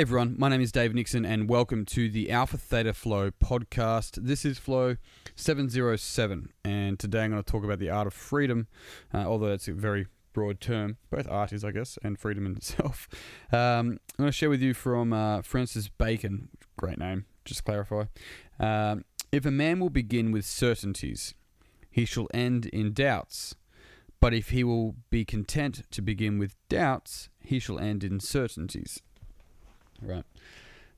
Hey everyone, my name is Dave Nixon and welcome to the Alpha Theta Flow podcast. This is Flow 707 and today I'm going to talk about the art of freedom, uh, although it's a very broad term. Both art is, I guess, and freedom in itself. Um, I'm going to share with you from uh, Francis Bacon, great name, just clarify. Um, if a man will begin with certainties, he shall end in doubts. But if he will be content to begin with doubts, he shall end in certainties. Right.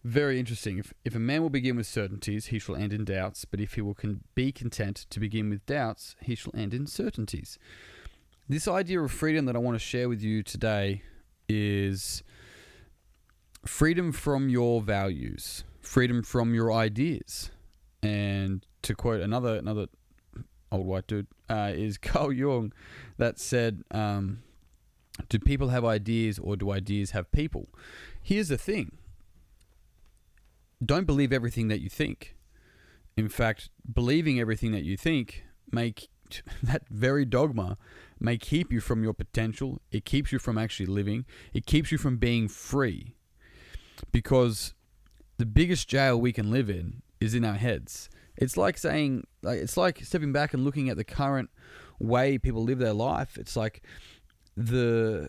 Very interesting. If, if a man will begin with certainties, he shall end in doubts. But if he will con- be content to begin with doubts, he shall end in certainties. This idea of freedom that I want to share with you today is freedom from your values, freedom from your ideas. And to quote another another old white dude, uh, is Carl Jung that said, um, Do people have ideas or do ideas have people? Here's the thing don't believe everything that you think. In fact, believing everything that you think make that very dogma may keep you from your potential. It keeps you from actually living. It keeps you from being free. Because the biggest jail we can live in is in our heads. It's like saying, it's like stepping back and looking at the current way people live their life. It's like the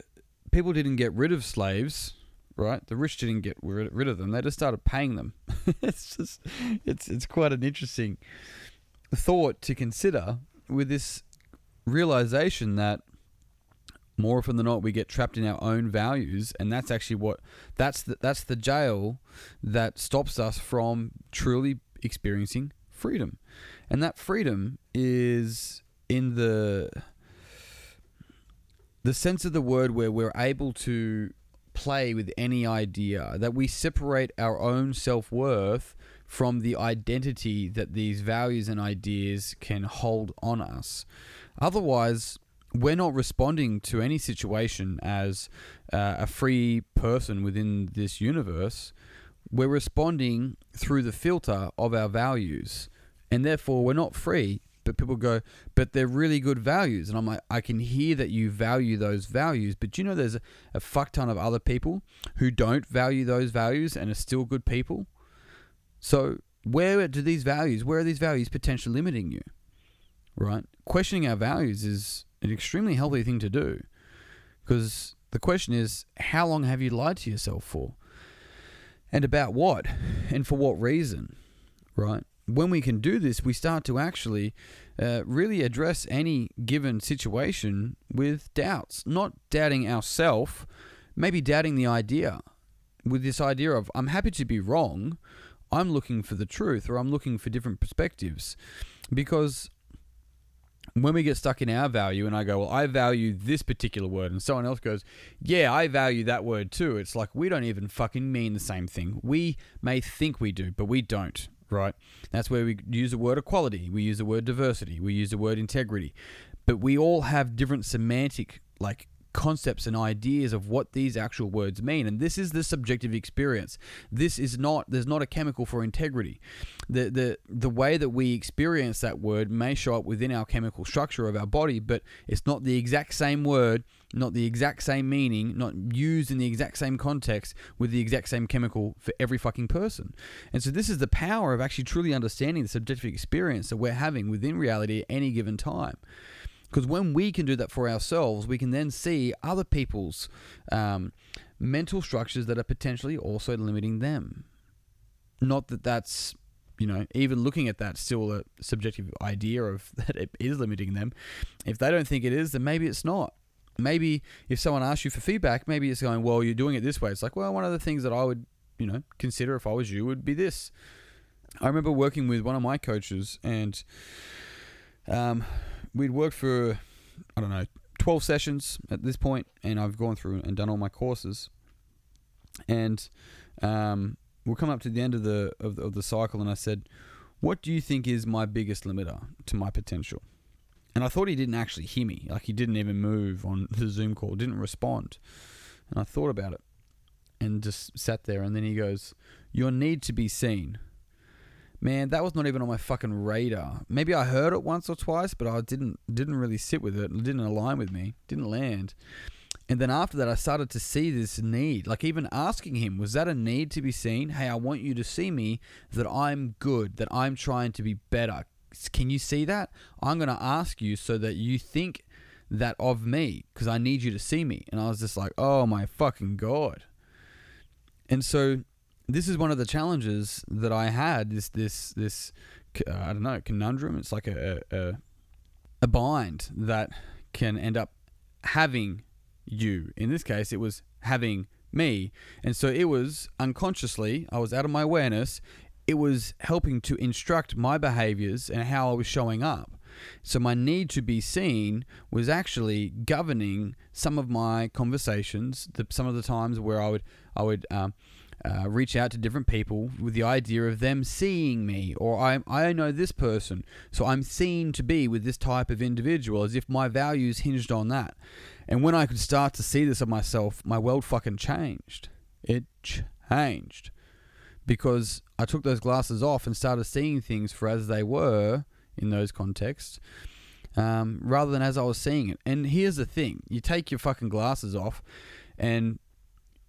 people didn't get rid of slaves, right? The rich didn't get rid of them; they just started paying them. it's just, it's it's quite an interesting thought to consider with this realization that more often than not we get trapped in our own values and that's actually what that's the, that's the jail that stops us from truly experiencing freedom. And that freedom is in the the sense of the word where we're able to play with any idea, that we separate our own self-worth from the identity that these values and ideas can hold on us. Otherwise, we're not responding to any situation as uh, a free person within this universe. We're responding through the filter of our values and therefore we're not free. But people go, but they're really good values, and I'm like, I can hear that you value those values, but you know, there's a, a fuck ton of other people who don't value those values and are still good people. So where do these values? Where are these values potentially limiting you? Right? Questioning our values is an extremely healthy thing to do, because the question is, how long have you lied to yourself for? And about what? And for what reason? Right? When we can do this, we start to actually uh, really address any given situation with doubts, not doubting ourselves, maybe doubting the idea. With this idea of, I'm happy to be wrong, I'm looking for the truth, or I'm looking for different perspectives. Because when we get stuck in our value and I go, well, I value this particular word, and someone else goes, yeah, I value that word too, it's like we don't even fucking mean the same thing. We may think we do, but we don't right? That's where we use the word equality, we use the word diversity, we use the word integrity. But we all have different semantic like concepts and ideas of what these actual words mean. And this is the subjective experience. This is not there's not a chemical for integrity. The the the way that we experience that word may show up within our chemical structure of our body but it's not the exact same word not the exact same meaning not used in the exact same context with the exact same chemical for every fucking person. And so this is the power of actually truly understanding the subjective experience that we're having within reality at any given time because when we can do that for ourselves, we can then see other people's um, mental structures that are potentially also limiting them. Not that that's, you know, even looking at that still a subjective idea of that it is limiting them. If they don't think it is, then maybe it's not. Maybe if someone asks you for feedback, maybe it's going, well, you're doing it this way. It's like, well, one of the things that I would, you know, consider if I was you would be this. I remember working with one of my coaches and um, we'd worked for I don't know twelve sessions at this point, and I've gone through and done all my courses, and um, we're coming up to the end of the, of the of the cycle, and I said, "What do you think is my biggest limiter to my potential?" And I thought he didn't actually hear me, like he didn't even move on the Zoom call, didn't respond, and I thought about it, and just sat there, and then he goes, "Your need to be seen." Man, that was not even on my fucking radar. Maybe I heard it once or twice, but I didn't didn't really sit with it. It didn't align with me. Didn't land. And then after that, I started to see this need. Like, even asking him, was that a need to be seen? Hey, I want you to see me that I'm good, that I'm trying to be better. Can you see that? I'm going to ask you so that you think that of me because I need you to see me. And I was just like, oh my fucking God. And so this is one of the challenges that I had this, this, this, uh, I don't know, conundrum. It's like a, a, a bind that can end up having you. In this case, it was having me. And so it was unconsciously, I was out of my awareness, it was helping to instruct my behaviors and how I was showing up. So my need to be seen was actually governing some of my conversations. The, some of the times where I would I would um, uh, reach out to different people with the idea of them seeing me, or I I know this person, so I'm seen to be with this type of individual, as if my values hinged on that. And when I could start to see this of myself, my world fucking changed. It changed because I took those glasses off and started seeing things for as they were in those contexts um, rather than as I was seeing it. And here's the thing you take your fucking glasses off, and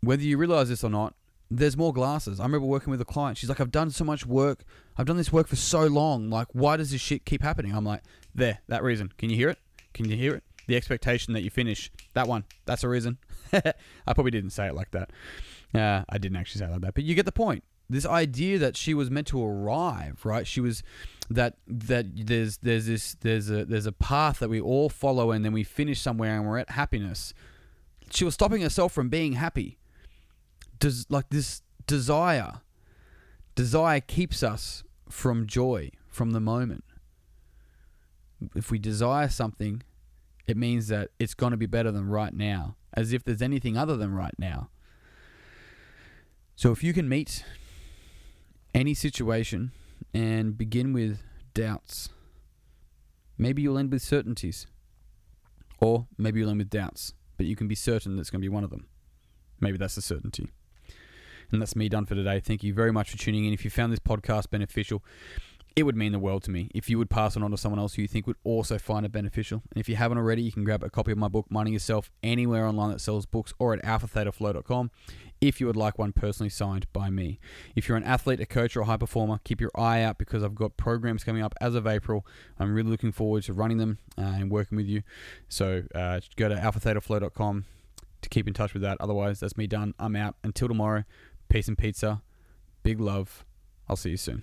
whether you realize this or not, there's more glasses. I remember working with a client. She's like, I've done so much work. I've done this work for so long. Like, why does this shit keep happening? I'm like, there, that reason. Can you hear it? Can you hear it? The expectation that you finish. That one. That's a reason. I probably didn't say it like that. Uh, I didn't actually say it like that. But you get the point this idea that she was meant to arrive, right? She was that that there's there's this there's a there's a path that we all follow and then we finish somewhere and we're at happiness. She was stopping herself from being happy. Like this desire desire keeps us from joy, from the moment. If we desire something, it means that it's going to be better than right now, as if there's anything other than right now. So if you can meet any situation and begin with doubts. Maybe you'll end with certainties, or maybe you'll end with doubts, but you can be certain that's going to be one of them. Maybe that's a certainty. And that's me done for today. Thank you very much for tuning in. If you found this podcast beneficial, it would mean the world to me if you would pass it on to someone else who you think would also find it beneficial. And if you haven't already, you can grab a copy of my book, Minding Yourself, anywhere online that sells books or at alphathetaflow.com if you would like one personally signed by me. If you're an athlete, a coach, or a high performer, keep your eye out because I've got programs coming up as of April. I'm really looking forward to running them uh, and working with you. So uh, go to alphathetaflow.com to keep in touch with that. Otherwise, that's me done. I'm out. Until tomorrow, peace and pizza. Big love. I'll see you soon.